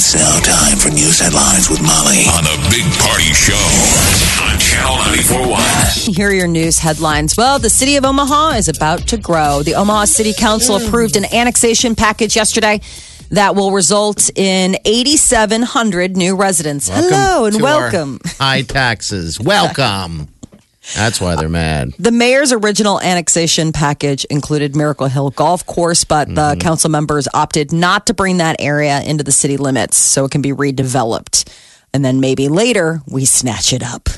It's now time for news headlines with Molly on the Big Party Show on Channel 941. Here are your news headlines. Well, the city of Omaha is about to grow. The Omaha City Council mm. approved an annexation package yesterday that will result in 8,700 new residents. Hello and welcome. High taxes. Welcome. That's why they're mad. The mayor's original annexation package included Miracle Hill Golf Course, but the mm-hmm. council members opted not to bring that area into the city limits so it can be redeveloped. And then maybe later we snatch it up.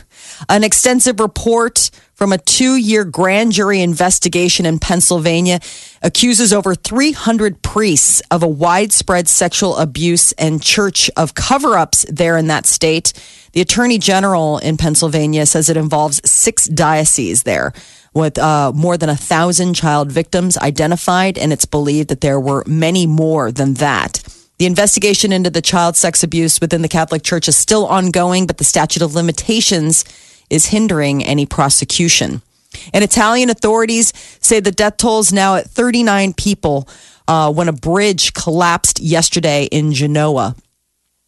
An extensive report from a two year grand jury investigation in Pennsylvania accuses over 300 priests of a widespread sexual abuse and church of cover ups there in that state. The attorney general in Pennsylvania says it involves six dioceses there with uh, more than a thousand child victims identified, and it's believed that there were many more than that. The investigation into the child sex abuse within the Catholic Church is still ongoing, but the statute of limitations is hindering any prosecution. And Italian authorities say the death toll is now at 39 people uh, when a bridge collapsed yesterday in Genoa.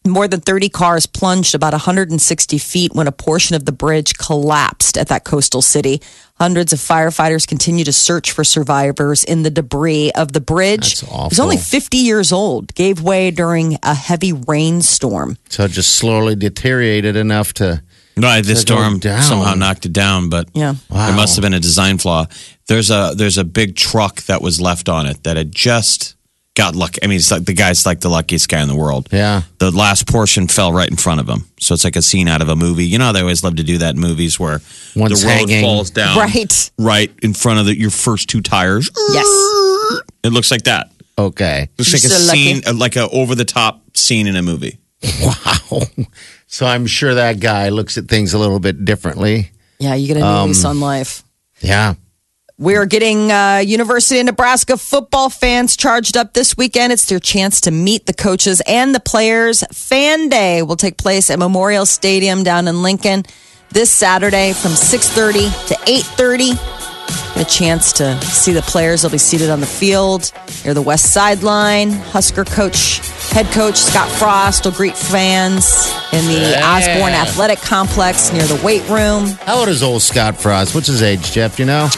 More than 30 cars plunged about 160 feet when a portion of the bridge collapsed at that coastal city. Hundreds of firefighters continue to search for survivors in the debris of the bridge. That's awful. It was only 50 years old, gave way during a heavy rainstorm. So it just slowly deteriorated enough to. Right, the To storm down. somehow knocked it down, but Yeah. there must have been a design flaw. There's a there's a big truck that was left on it that had just got lucky. I mean, it's like the guy's like the luckiest guy in the world. Yeah. The last portion fell right in front of him, so it's like a scene out of a movie. You know, how they always love to do that in movies where One's the road hanging. falls down Right. right in front of the, your first two tires. Yes. It looks like that. Okay. Looks like a lucky. scene, uh, like a over the top scene in a movie. Wow. So I'm sure that guy looks at things a little bit differently. Yeah, you get a new Um, lease on life. Yeah. We're getting uh, University of Nebraska football fans charged up this weekend. It's their chance to meet the coaches and the players. Fan Day will take place at Memorial Stadium down in Lincoln this Saturday from 6:30 to 8:30. Get a chance to see the players. They'll be seated on the field near the west sideline. Husker coach, head coach Scott Frost will greet fans in the Osborne Athletic Complex near the weight room. How old is old Scott Frost? What's his age, Jeff? Do you know?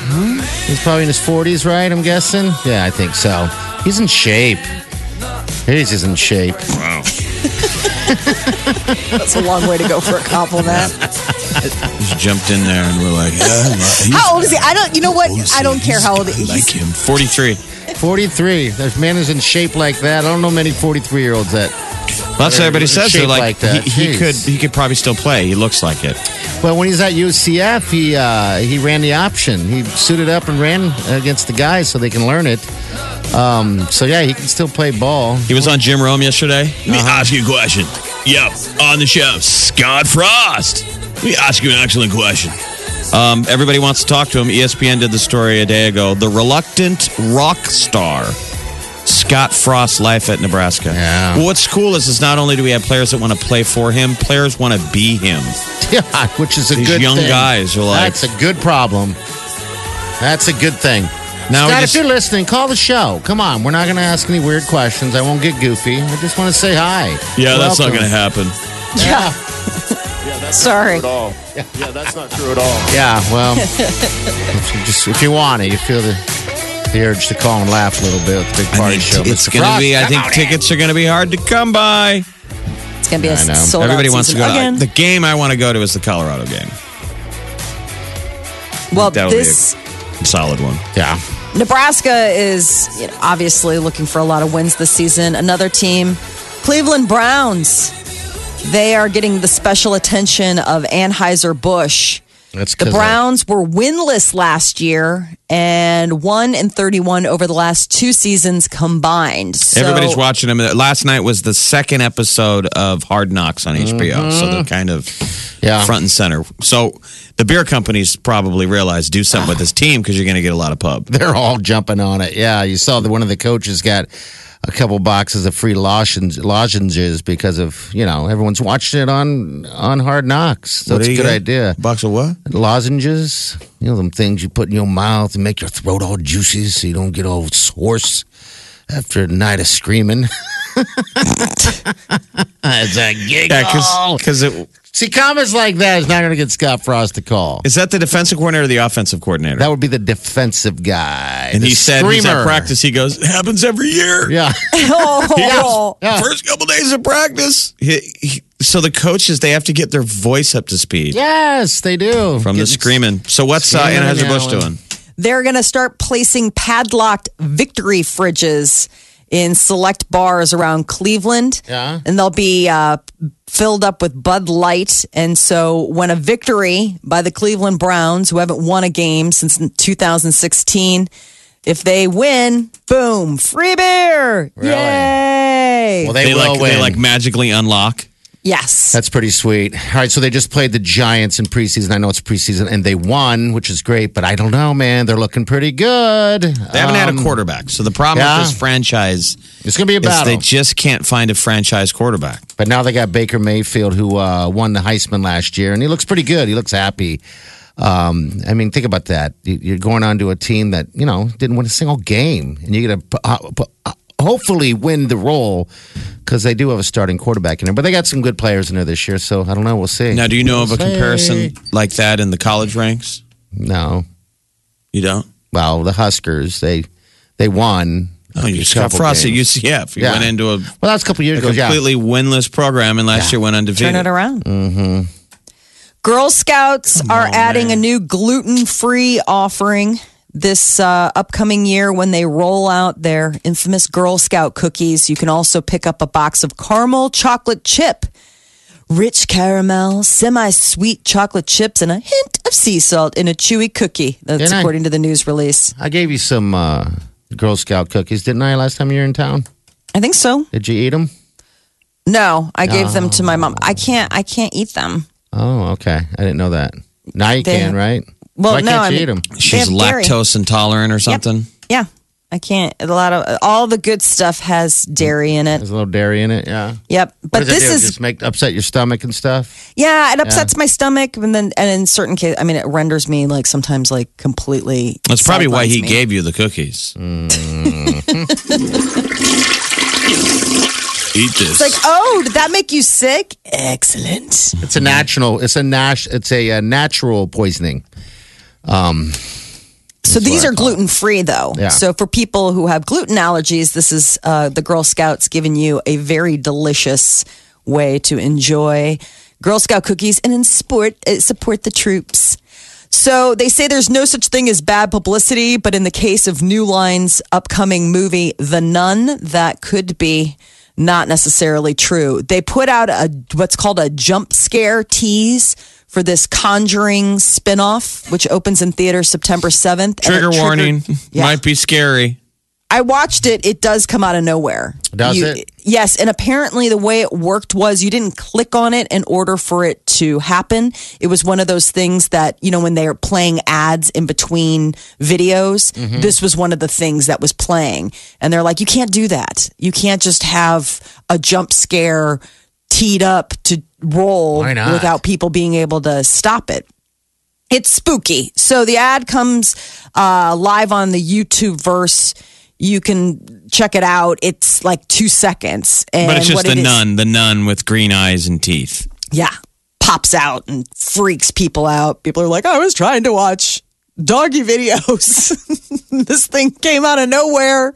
He's probably in his 40s, right? I'm guessing. Yeah, I think so. He's in shape. He's in shape. Wow. That's a long way to go for a compliment. Just jumped in there and we're like, yeah, he's How old is he? I don't. You know what? I don't care how old he is. like him. Forty three. 43. There's man is in shape like that. I don't know many 43 year olds that. That's what everybody says. They're like, like that. he, he could he could probably still play. He looks like it. Well, when he's at UCF, he uh, he ran the option. He suited up and ran against the guys so they can learn it. Um, so yeah, he can still play ball. He was on Jim Rome yesterday. Let me ask you a question. Yep, on the show, Scott Frost. Let me ask you an excellent question. Um, everybody wants to talk to him. ESPN did the story a day ago. The reluctant rock star, Scott Frost, life at Nebraska. Yeah. Well, what's cool is, is not only do we have players that want to play for him, players want to be him. Yeah, which is a These good young thing. guys are like- that's a good problem. That's a good thing. Now we Scott, just- if you're listening, call the show. Come on, we're not going to ask any weird questions. I won't get goofy. I just want to say hi. Yeah, that's not Welcome. going to happen. Yeah. Yeah. Sorry. at all. Yeah, that's not true at all. Yeah, well, if you just if you want it, you feel the the urge to call and laugh a little bit with the big I party think show. it's Mr. going to Frost, be. I come think on tickets are going to be hard to come by. It's gonna be a I know. sold Everybody out wants to go. again. To, the game I want to go to is the Colorado game. well, That'll be this a solid one. Yeah. Nebraska is you know, obviously looking for a lot of wins this season. Another team, Cleveland Browns. They are getting the special attention of Anheuser Busch. That's The Browns were winless last year and one and 31 over the last two seasons combined. So, Everybody's watching them. Last night was the second episode of Hard Knocks on mm-hmm. HBO, so they're kind of Yeah. front and center. So the beer companies probably realized do something with this team because you're going to get a lot of pub. They're all jumping on it. Yeah, you saw that one of the coaches got a couple boxes of free lozenges, lozenges because of you know everyone's watching it on on Hard Knocks. So it's a good get? idea. Box of what? Lozenges, you know them things you put in your mouth and make your throat all juicy so you don't get all hoarse after a night of screaming. it's a giggle. Yeah, because it See, comments like that is not going to get Scott Frost to call. is that the defensive coordinator or the offensive coordinator? That would be the defensive guy. and the he said he's at practice. He goes, it happens every year. Yeah. Oh, Yeah. First couple days of practice. He, he, so the coaches they have to get their voice up to speed Yes, they do. from the screaming. So what's uh, Screaming and Anheuser Busch doing? they're going to start placing padlocked victory fridges in select bars around Cleveland. Yeah. And they'll be uh, filled up with Bud Light. And so when a victory by the Cleveland Browns, who haven't won a game since 2016, if they win, boom, free beer. Really? Yay. Well, they, They will like win. they like magically unlock. Yes. That's pretty sweet. All right, so they just played the Giants in preseason. I know it's preseason, and they won, which is great. But I don't know, man. They're looking pretty good. They haven't had a quarterback. So the problem Um, yeah. with this franchise It's going to be a is battle. they just can't find a franchise quarterback. but now they got Baker Mayfield, who uh, won the Heisman last year, and he looks pretty good. He looks happy. Um, I mean, think about that. You- You're going on to a team that you know didn't win a single game, and you're going to uh, hopefully win the role because they do have a starting quarterback in there. But they got some good players in there this year, so I don't know. We'll see. Now, do you know of a We'll see. comparison like that in the college ranks? No. You don't? Well, the Huskers they they won. Oh, you a Scott couple Frost at. UCF. You Yeah. went into a, Well, that's a couple years a ago. Yeah. Mm-hmm. completely winless program, and last year went undefeated. Turn it around. Girl Scouts are adding a new gluten free offering this uh, upcoming year when they roll out their infamous Girl Scout cookies. You can also pick up a box of caramel chocolate chip, rich caramel, semi sweet chocolate chips, and a hint of sea salt in a chewy cookie. That's Didn't I- according to the news release. I gave you some uh, Girl Scout cookies, didn't I, last time you were in town? I think so. Did you eat them? No, I gave them to my mom. I can't. I can't eat them. Oh, okay. I didn't know that. Now you They- can, right? Well, Why no, can't I you mean- eat them? She's have dairy. lactose intolerant or something. Yeah, I can't. A lot of all the good stuff has dairy in it. There's a little dairy in it, yeah. Yep, What but does it this do? is just make upset your stomach and stuff. yeah, it upsets my stomach, and then and in certain cases, I mean, it renders me like sometimes like completely. That's probably why he sidelines me. gave you the cookies. Eat this. It's like, oh, did that make you sick? Excellent. It's a natural. It's a nash. It's a, uh natural poisoning. So these are gluten free, though. Yeah. So for people who have gluten allergies, this is uh, the Girl Scouts giving you a very delicious way to enjoy Girl Scout cookies and in sport uh, support the troops. So they say there's no such thing as bad publicity, but in the case of New Line's upcoming movie, The Nun, that could be not necessarily true. They put out a what's called a jump scare tease for this Conjuring spinoff, which opens in theaters September 7th. Trigger triggered- warning. Yeah. Might be scary. I watched it. It does come out of nowhere. Does You- it? Yes. And apparently, the way it worked was you didn't click on it in order for it to happen. It was one of those things that, you know, when they're playing ads in between videos, Mm-hmm. this was one of the things that was playing. And they're like, you can't do that. You can't just have a jump scare teed up to roll without people being able to stop it. It's spooky. So the ad comes uh, live on the YouTube verse. You can check it out. It's like two seconds. And But it's just what the it is- nun, the nun with green eyes and teeth. Yeah. Pops out and freaks people out. People are like, I was trying to watch doggy videos. this thing came out of nowhere.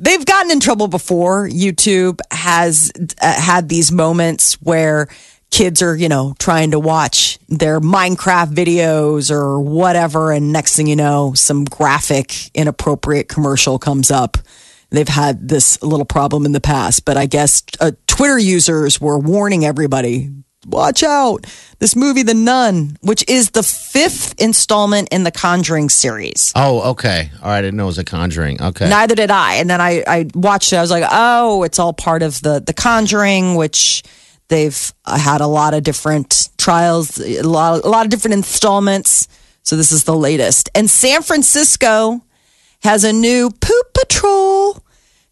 They've gotten in trouble before. YouTube has uh, had these moments where kids are, you know, trying to watch their Minecraft videos or whatever. And next thing you know, some graphic, inappropriate commercial comes up. They've had this little problem in the past, but I guess uh, Twitter users were warning everybody watch out. This movie, The Nun, which is the fifth installment in the Conjuring series. Oh, okay. All right. I didn't know it was a Conjuring. Okay. Neither did I. And then I, I watched it. I was like, oh, it's all part of the the Conjuring, which they've uh, had a lot of different trials, a lot, a lot of different installments. So this is the latest. And San Francisco has a new poop patrol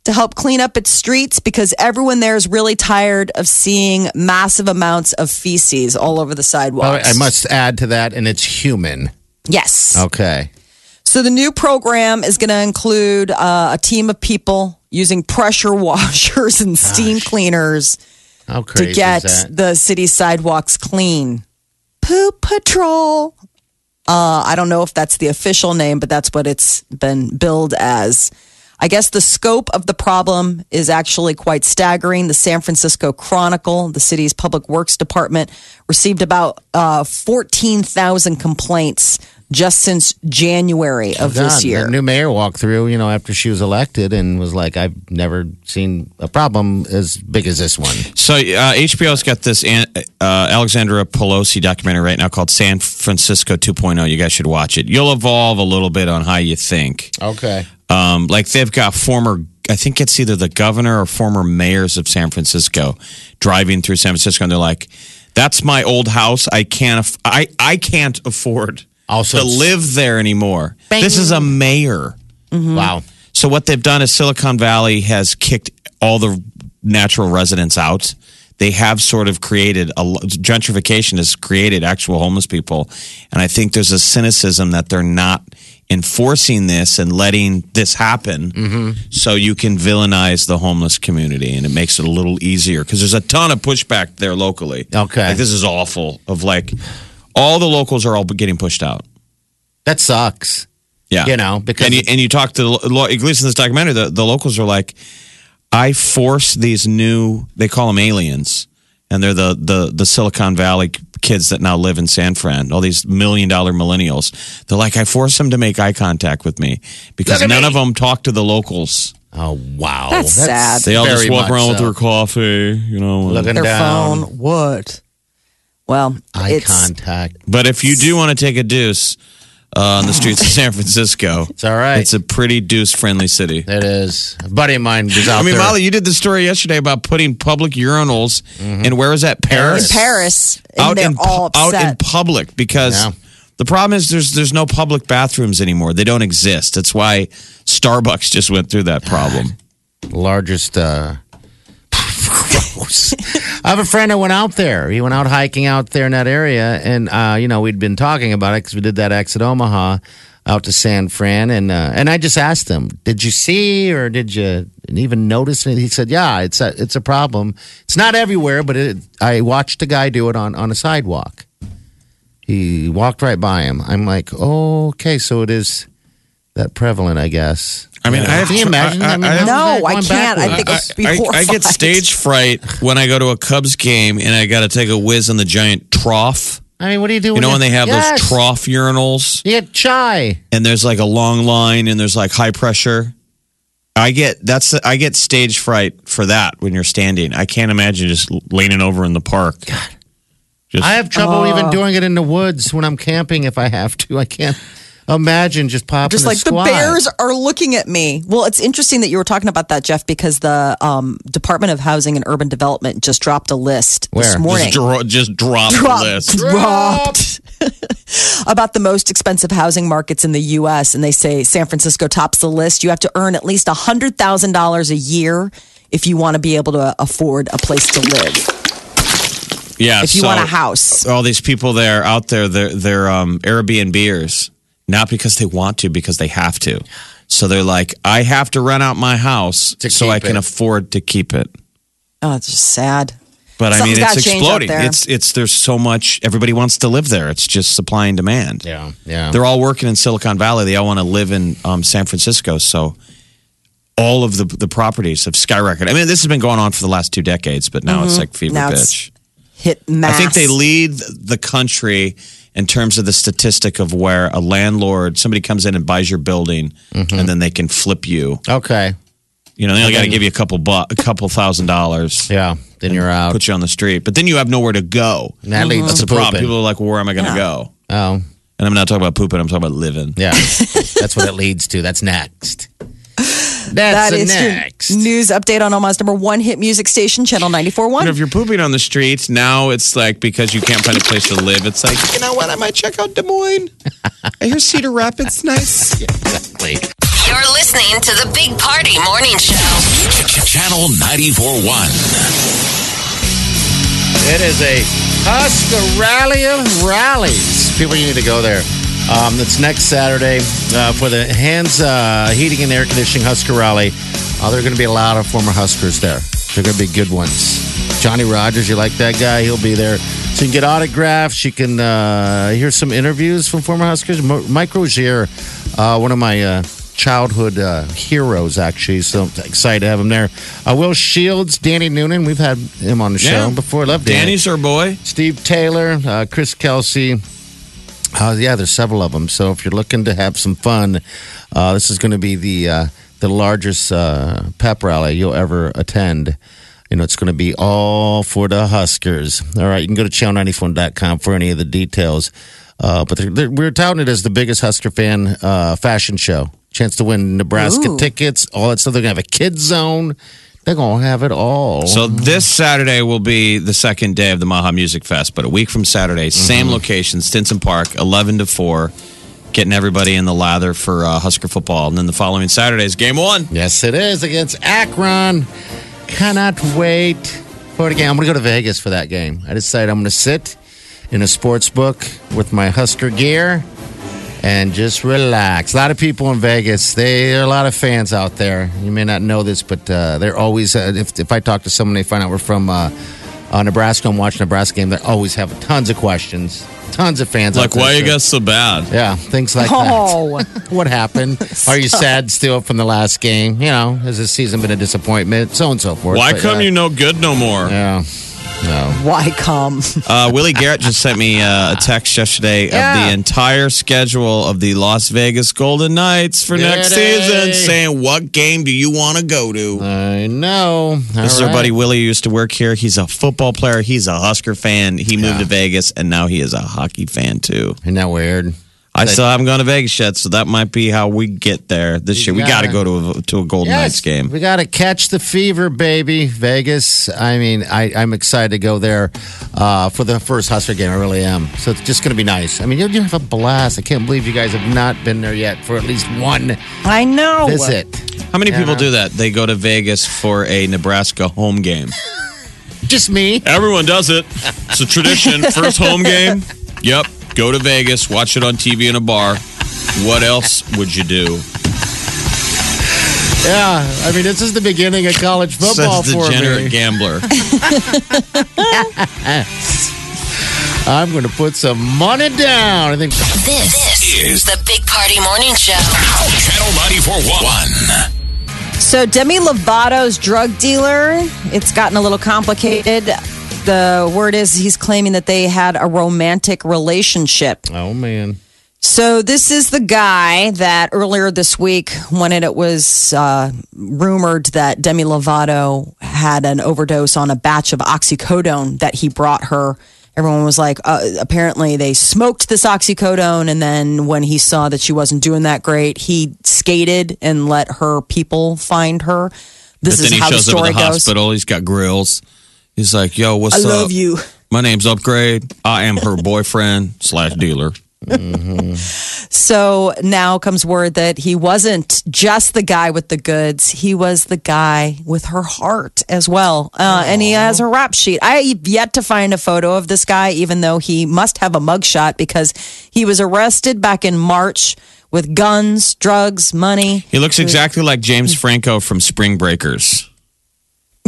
to help clean up its streets because everyone there is really tired of seeing massive amounts of feces all over the Oh, sidewalks. I must add to that, and it's human. Yes. Okay. So the new program is going to include uh, a team of people using pressure washers and steam cleaners How crazy to get the city sidewalks clean. Poop Patrol. Uh, I don't know if that's the official name, but that's what it's been billed as. I guess the scope of the problem is actually quite staggering. The San Francisco Chronicle, the city's public works department, received about uh, 14,000 complaints just since January of God, this year. The new mayor walked through, you know, after she was elected and was like, I've never seen a problem as big as this one. So uh, HBO's got this uh, Alexandra Pelosi documentary right now called San Francisco 2.0. You guys should watch it. You'll evolve a little bit on how you think. Okay. Um, like they've got former, I think it's either the governor or former mayors of San Francisco driving through San Francisco, and they're like, "That's my old house. I can't. Aff- I I can't afford Also, to live there anymore. This is a mayor." Wow. So what they've done is Silicon Valley has kicked all the natural residents out. They have sort of created a gentrification has created actual homeless people, and I think there's a cynicism that they're not enforcing this and letting this happen, so you can villainize the homeless community, and it makes it a little easier because there's a ton of pushback there locally. Okay. like this is awful. Of like, all the locals are all getting pushed out. That sucks. Yeah, You know, because and you, and you talk to the at least in this documentary, the, the locals are like, I force these new they call them aliens, and they're the the the Silicon Valley kids that now live in San Fran, all these million dollar millennials. They're like, I force them to make eye contact with me because none me. of them talk to the locals. Oh, wow. That's sad. They all just walk much around with their coffee, you know. and- Looking Their down. phone. What? Well, Eye it's contact. But if you do want to take a deuce uh, on the streets of San Francisco, It's all right. it's a pretty deuce friendly city. It is. A buddy of mine was out I mean, there. Molly, you did the story yesterday about putting public urinals, and where was that? Paris. in Paris, and Out they're in pu- all out in public because Yeah. the problem is there's there's no public bathrooms anymore. They don't exist. That's why Starbucks just went through that problem. largest uh gross. I have a friend that went out there. He went out hiking out there in that area, and uh, you know we'd been talking about it because we did that exit Omaha out to San Fran, and uh, and I just asked him, "Did you see or did you even notice And He said, "Yeah, it's a it's a problem. It's not everywhere, but it, I watched a guy do it on on a sidewalk. He walked right by him. I'm like, oh, okay, so it is that prevalent, I guess." I mean, I have can you imagine? I- I- mean, I- how is No, I can't. I think it's be I, I get stage fright when I go to a Cubs game and I got to take a whiz on the giant trough. I mean, what do you do? You know when they have Yes. those trough urinals You get chai. and there's like a long line and there's like high pressure. I get that's I get stage fright for that when you're standing. I can't imagine just leaning over in the park. Just, I have trouble Oh. even doing it in the woods when I'm camping if I have to. I can't imagine just popping just a like squat. the bears are looking at me. Well, it's interesting that you were talking about that, Jeff, because the um, Department of Housing and Urban Development just dropped a list this Where? morning. just, dro- just drop Drop- the list. dropped about the most expensive housing markets in the U.S. And they say San Francisco tops the list. You have to earn at least $100,000 a year if you want to be able to afford a place to live, Yeah, if you so want a house. All these people there out there, they're they're um, Airbnbers, not because they want to, because they have to. So they're like, I have to rent out my house To so keep I can it. afford to keep it. Oh, it's just sad. But I mean, Something's it's gotta change out exploding. there. It's it's there's so much. Everybody wants to live there. It's just supply and demand. Yeah, yeah. They're all working in Silicon Valley. They all want to live in um, San Francisco. So all of the the properties have skyrocketed. I mean, this has been going on for the last two decades, but now it's like fever Mm-hmm. Now it's pitch. Hit mass. I think they lead the country in terms of the statistic of where a landlord, somebody comes in and buys your building, Mm-hmm. and then they can flip you. okay. You know, they only got to give you a couple bu- a couple thousand dollars. Yeah. then you're out. put you on the street. But then you have nowhere to go. And that leads That's to the problem. pooping. People are like, well, where am I going to go? Oh, And I'm not talking about pooping. I'm talking about living. yeah. That's what it leads to. That's next. That's That the is your news update on Omaha's number one hit music station, Channel You know, 94.1. if you're pooping on the streets, now it's like because you can't find a place to live, it's like, you know what? I might check out Des Moines. I hear Cedar Rapids nice. Exactly. You're listening to the Big Party Morning Show. Channel 94.1. It is a Husker Rally of Rallies. People, you need to go there. Um, it's next Saturday uh, for the Hands uh, Heating and Air Conditioning Husker Rally. Uh, there are going to be a lot of former Huskers there. They're going to be good ones. Johnny Rodgers, you like that guy? He'll be there. So you can get autographs. You can uh, hear some interviews from former Huskers. Mike Rozier, uh, one of my uh, childhood uh, heroes, actually. So I'm excited to have him there. Uh, Will Shields, Danny Noonan. We've had him on the show Yeah. before. Love Danny. Danny's our boy. Steve Taylor, uh, Chris Kelsay. Uh, yeah, there's several of them. So if you're looking to have some fun, uh, this is going to be the uh, the largest uh, pep rally you'll ever attend. You know, it's going to be all for the Huskers. All right, you can go to channel94.com for any of the details. Uh, but they're, they're, we're touting it as the biggest Husker fan uh, fashion show. Chance to win Nebraska Ooh. tickets, all that stuff. They're going to have a kids zone. They're going to have it all. So this Saturday will be the second day of the Maha Music Fest, but a week from Saturday, same location, Stinson Park, 11 to 4, getting everybody in the lather for uh, Husker football. And then the following Saturday is game one. Yes, it is against Akron. Cannot wait for the game. I'm going to go to Vegas for that game. I decided I'm going to sit in a sports book with my Husker gear and just relax. A lot of people in Vegas, they, there are a lot of fans out there. You may not know this, but uh, they're always, uh, if, if I talk to someone, they find out we're from uh, uh, Nebraska and watch Nebraska game, they always have tons of questions. Tons of fans. Like, there, why you so- guys so bad? yeah, things like Oh. that. what happened? Are you sad still from the last game? You know, has this season been a disappointment? So and so forth. Why But, come you no good no more? Yeah, no. Why come? Uh, Willie Garrett just sent me uh, a text yesterday of the entire schedule of the Las Vegas Golden Knights for next Did season, saying, What game do you want to go to? I know. This is our buddy Willie who used to work here. He's a football player. He's a Husker fan. He moved Yeah. to Vegas, and now he is a hockey fan too. Isn't that weird? I That- still haven't gone to Vegas yet, so that might be how we get there this year. We got to gotta- go to a, to a Golden Knights game. We got to catch the fever, baby. Vegas. I mean, I, I'm excited to go there uh, for the first Husker game. I really am. So it's just going to be nice. I mean, you'll, you'll have a blast. I can't believe you guys have not been there yet for at least one I know. visit. How many people Yeah. do that? They go to Vegas for a Nebraska home game. Just me. Everyone does it. It's a tradition. First home game. Yep. Go to Vegas, watch it on TV in a bar. What else would you do? Yeah, I mean, this is the beginning of college football Says the for degenerate me. gambler. I'm going to put some money down. I think This, is the Big Party Morning Show. Channel 94.1. So Demi Lovato's drug dealer, it's gotten a little complicated. The word is he's claiming that they had a romantic relationship. Oh man, So this is the guy that earlier this week, when it, was uh, rumored that Demi Lovato had an overdose on a batch of oxycodone that he brought her, everyone was like, uh, apparently they smoked this oxycodone, and then when he saw that she wasn't doing that great, he skated and let her people find her. This but is how the up story at the goes. hospital. He's got grills. He's like, "Yo, what's I up? love you. My name's Upgrade. I am her boyfriend slash dealer." So now comes word that he wasn't just the guy with the goods. He was the guy with her heart as well. Uh, and he has a rap sheet. I have yet to find a photo of this guy, even though he must have a mugshot because he was arrested back in March with guns, drugs, money. He looks exactly like James Franco from Spring Breakers.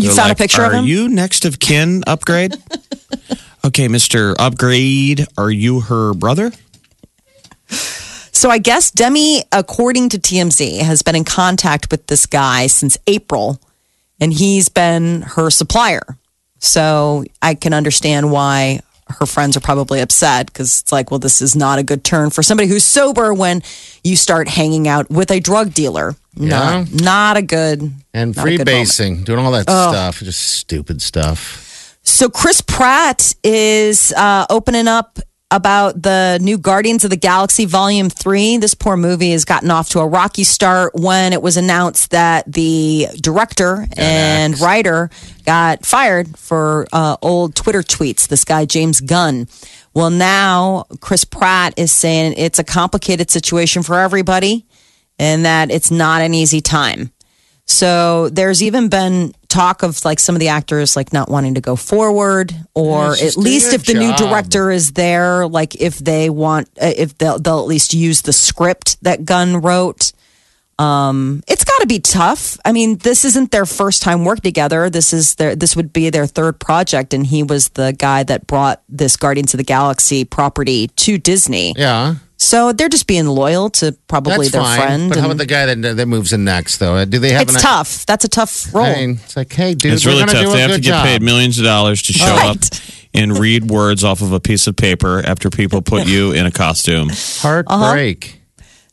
You They're found like, a picture of him? Are you next of kin, Upgrade? okay, Mister Upgrade. Are you her brother? So I guess Demi, according to TMZ, has been in contact with this guy since April, and he's been her supplier. So I can understand why her friends are probably upset because it's like, well, this is not a good turn for somebody who's sober when you start hanging out with a drug dealer. Yeah. Not, a good and freebasing, doing all that stuff, just stupid stuff. So Chris Pratt is uh, opening up about the new Guardians of the Galaxy Volume 3. This poor movie has gotten off to a rocky start when it was announced that the director and writer got fired for uh, old Twitter tweets. This guy, James Gunn. Well, now Chris Pratt is saying it's a complicated situation for everybody and that it's not an easy time. So there's even been talk of like some of the actors like not wanting to go forward, or Yeah, at least if the new director is there, like if they want, uh, if they'll, they'll at least use the script that Gunn wrote. Um, it's got to be tough. I mean, this isn't their first time work together. This is their this would be their third project, and he was the guy that brought this Guardians of the Galaxy property to Disney. Yeah. So they're just being loyal to probably That's their fine. friend. But how and- about the guy that, that moves in next, though? Uh, do they have it's an, tough. That's a tough role. I mean, it's like, hey, dude, it's we're really gonna tough. do a They have to good get job. paid millions of dollars to show Right. up and read words off of a piece of paper after people put you in a costume. Heartbreak.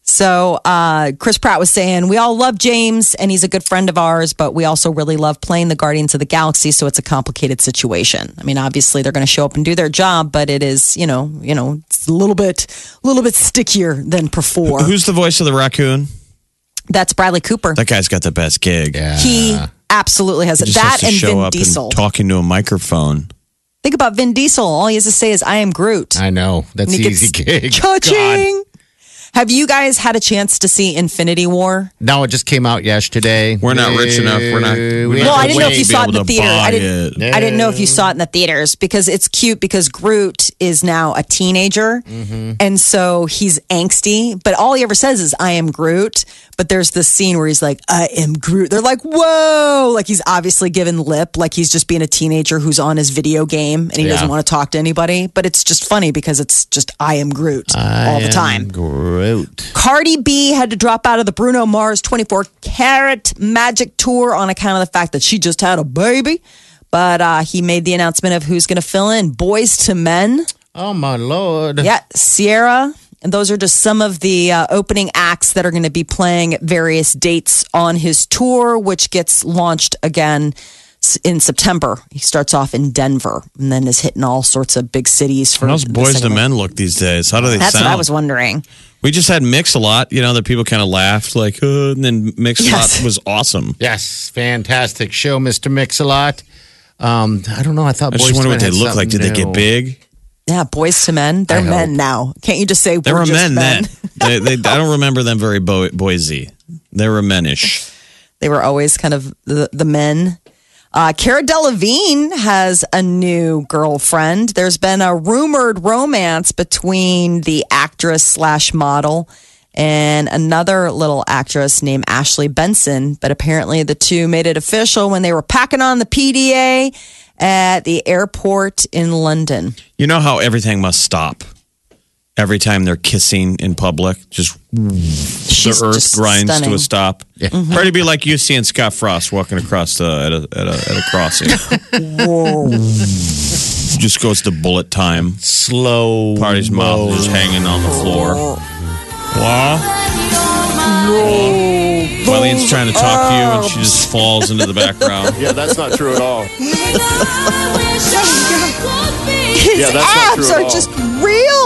So uh, Chris Pratt was saying, we all love James and he's a good friend of ours, but we also really love playing the Guardians of the Galaxy. So it's a complicated situation. I mean, obviously they're going to show up and do their job, but it is, you know, you know, it's a little bit, a little bit stickier than before. Who's the voice of the raccoon? That's Bradley Cooper. That guy's got the best gig. Yeah. He absolutely has He it. just That has to and show Vin up Diesel. and talking to a microphone. Think about Vin Diesel. All he has to say is, "I am Groot." I know. That's And the easy gig. Cha-ching. Have you guys had a chance to see Infinity War? No, it just came out yesterday. We're not rich enough. We're not- we're We not Well, I didn't know if you saw it in the theater. I didn't. it. I didn't know if you saw it in the theaters because it's cute because Groot is now a teenager, Mm-hmm. and so he's angsty. But all he ever says is "I am Groot." But there's this scene where he's like, "I am Groot." They're like, "Whoa!" Like he's obviously given lip, like he's just being a teenager who's on his video game and he Yeah. doesn't want to talk to anybody. But it's just funny because it's just "I am Groot" all the time. Groot. Cardi B had to drop out of the Bruno Mars 24 Carat Magic Tour on account of the fact that she just had a baby. But uh, he made the announcement of who's going to fill in Boyz II Men. Oh, my Lord. Yeah, Ciara. And those are just some of the uh, opening acts that are going to be playing at various dates on his tour, which gets launched again in September. He starts off in Denver and then is hitting all sorts of big cities for How's the Boyz II Men look these days? How do they sound? That's sound? what I was wondering. We just had Mix a lot, you know, that people kind of laughed like, uh, and then Mix a Yes. lot was awesome. Yes, fantastic show, Mr. Mix-a-Lot. Um, I don't know. I thought I just Boyz wonder II what they had look like. Did something they get new. big? Yeah, Boyz II Men. They're I hope. men now. Can't you just say boys? They we're were just men, then. they, they, I don't remember them very bo- boysy. They were menish. They were always kind of the, the men. Uh, Cara Delevingne has a new girlfriend. There's been a rumored romance between the actress slash model and another little actress named Ashley Benson. But apparently, the two made it official when they were packing on the PDA at the airport in London. You know how everything must stop every time they're kissing in public? Just She's the earth just grinds to a stop. Yeah. Probably be like you seeing Scott Frost walking across the, at, a, at, a, at a crossing. just goes to bullet time. Slow. Party's mouth is just hanging on the floor. Wow. Wileen's trying to talk to you and she just falls into the background. Yeah, that's not true at all. His Yeah, that's not true at are all. just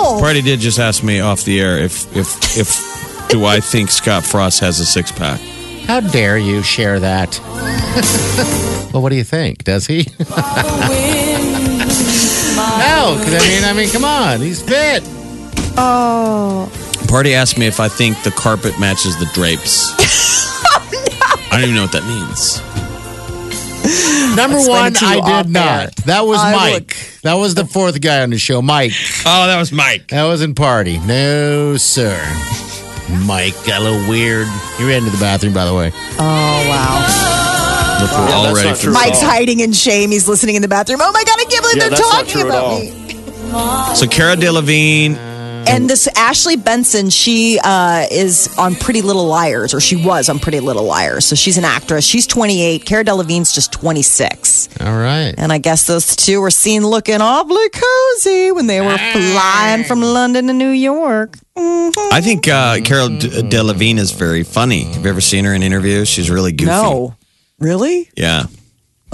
Oh. real. Party did just ask me off the air if if if do I think Scott Frost has a six pack? How dare you share that? well, what do you think? Does he? Oh, no, 'cause I mean, I mean, come on, he's fit. Oh. Party asked me if I think the carpet matches the drapes. Oh, I don't even know what that means. Number one, it to you I off did air. not. That was I Mike. That was the fourth guy on the show, Mike. Oh, that was Mike. That wasn't Party. No, sir. Mike got a little weird. He ran to the bathroom, by the way. Oh wow. Look, we're Yeah, all ready for. Mike's all. hiding in shame. He's listening in the bathroom. Oh my god, I can't believe Yeah, they're talking about me. So Cara Delevingne, And this Ashley Benson, she uh, is on Pretty Little Liars, or she was on Pretty Little Liars. So she's an actress. She's 28. Cara Delevingne's just 26. All right. And I guess those two were seen looking awfully cozy when they were flying from London to New York. I think uh, Carol D- Delevingne is very funny. Have you ever seen her in interviews? She's really goofy. No. Really? Yeah.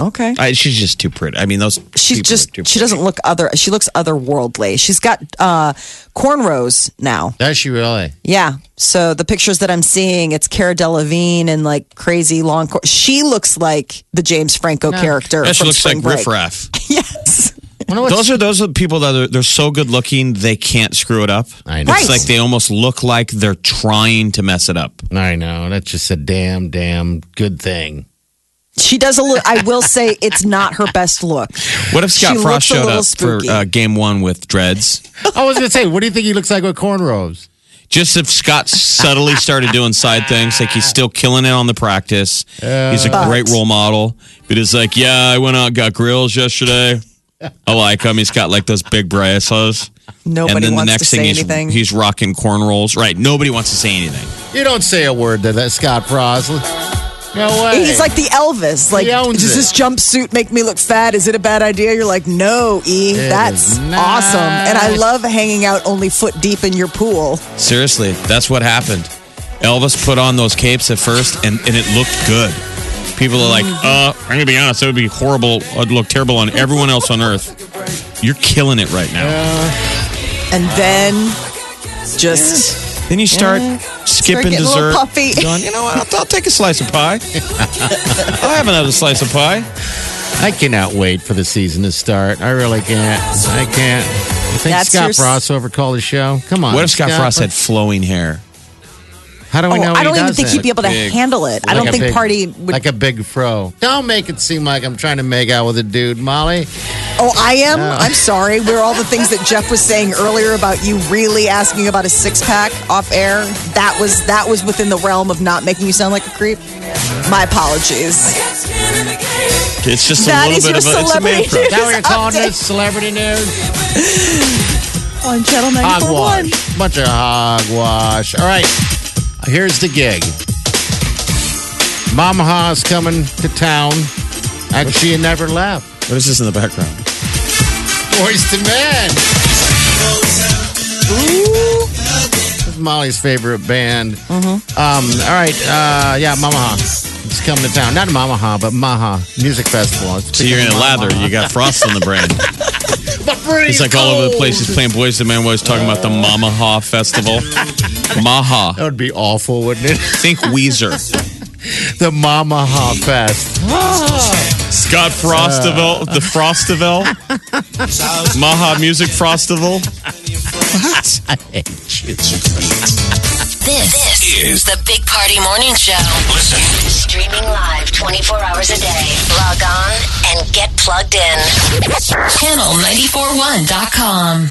Okay. I, she's just too pretty. I mean, those. She's people are just too she doesn't look other she looks otherworldly. She's got uh cornrows now. Does she really? Yeah. So the pictures that I'm seeing, it's Cara Delevingne and like crazy long. Cor- she looks like the James Franco character. Yeah, she from looks Spring like Break. riffraff. Yes. Those are those are people that are they're so good looking they can't screw it up. I know. Right. It's like they almost look like they're trying to mess it up. I know. That's just a damn, damn good thing. She does a look. I will say it's not her best look. What if Scott She Frost showed little up for uh, game one with dreads? I was going to say, what do you think he looks like with cornrows? Just if Scott subtly started doing side things, like he's still killing it on the practice. he's a But- great role model. But it's like, yeah, I went out and got grills yesterday. I like him. He's got like those big braces. Nobody and then the wants next to thing say he's, anything. he's rocking corn rolls. Right. Nobody wants to say anything. You don't say a word to that Scott Frost. No way. He's like the Elvis. Like, He owns does it. this jumpsuit make me look fat? Is it a bad idea? You're like, no, E, It that's is not. awesome. And I love hanging out only foot deep in your pool. Seriously, that's what happened. Elvis put on those capes at first, and, and it looked good. People are like, uh, I'm going to be honest, it would be horrible. It'd look terrible on everyone else on earth. You're killing it right now. And then just Then you start Yeah. skipping getting a dessert. puffy. Going, you know what? I'll, I'll take a slice of pie. I'll have another slice of pie. I cannot wait for the season to start. I really can't. I can't. You think That's Scott your s- Frost over called the show? Come on. What if Scott Frost had flowing hair? How do we Oh, know? I don't even does think that? he'd be able to Big. handle it. I don't think big- Party would. like a big fro. Don't make it seem like I'm trying to make out with a dude, Molly. Oh, I am. I'm sorry. We're all the things that Jeff was saying earlier about you really asking about a six pack off air. That was that was within the realm of not making you sound like a creep. My apologies. It's just a That little is bit your of a, it's a man crush. Is that what you're calling Update. this? Celebrity news? On Channel 94.1. Hogwash. Bunch of hogwash. All right. Here's the gig. Mama Ha's coming to town. Actually, she never left. What is this in the background? Boyz II Men. This is Molly's favorite band. Mm-hmm. Um, all right. Uh, yeah, Mama Ha. It's coming to town. Not Mama Ha, but Maha Music Festival. It's So you're in a lather. You got frost on the brain. It's like all over the place. He's playing Boyz II Men. Was talking about the Mama Ha Festival. Maha. That would be awful, wouldn't it? Think Weezer. the Mama Ha Fest. Scott Frostival. Uh. the Frostival. Maha Music Frostival. I hate you. This, this is the Big Party Morning Show. Listen. Streaming live 24 hours a day. Log on and get plugged in. Channel941.com.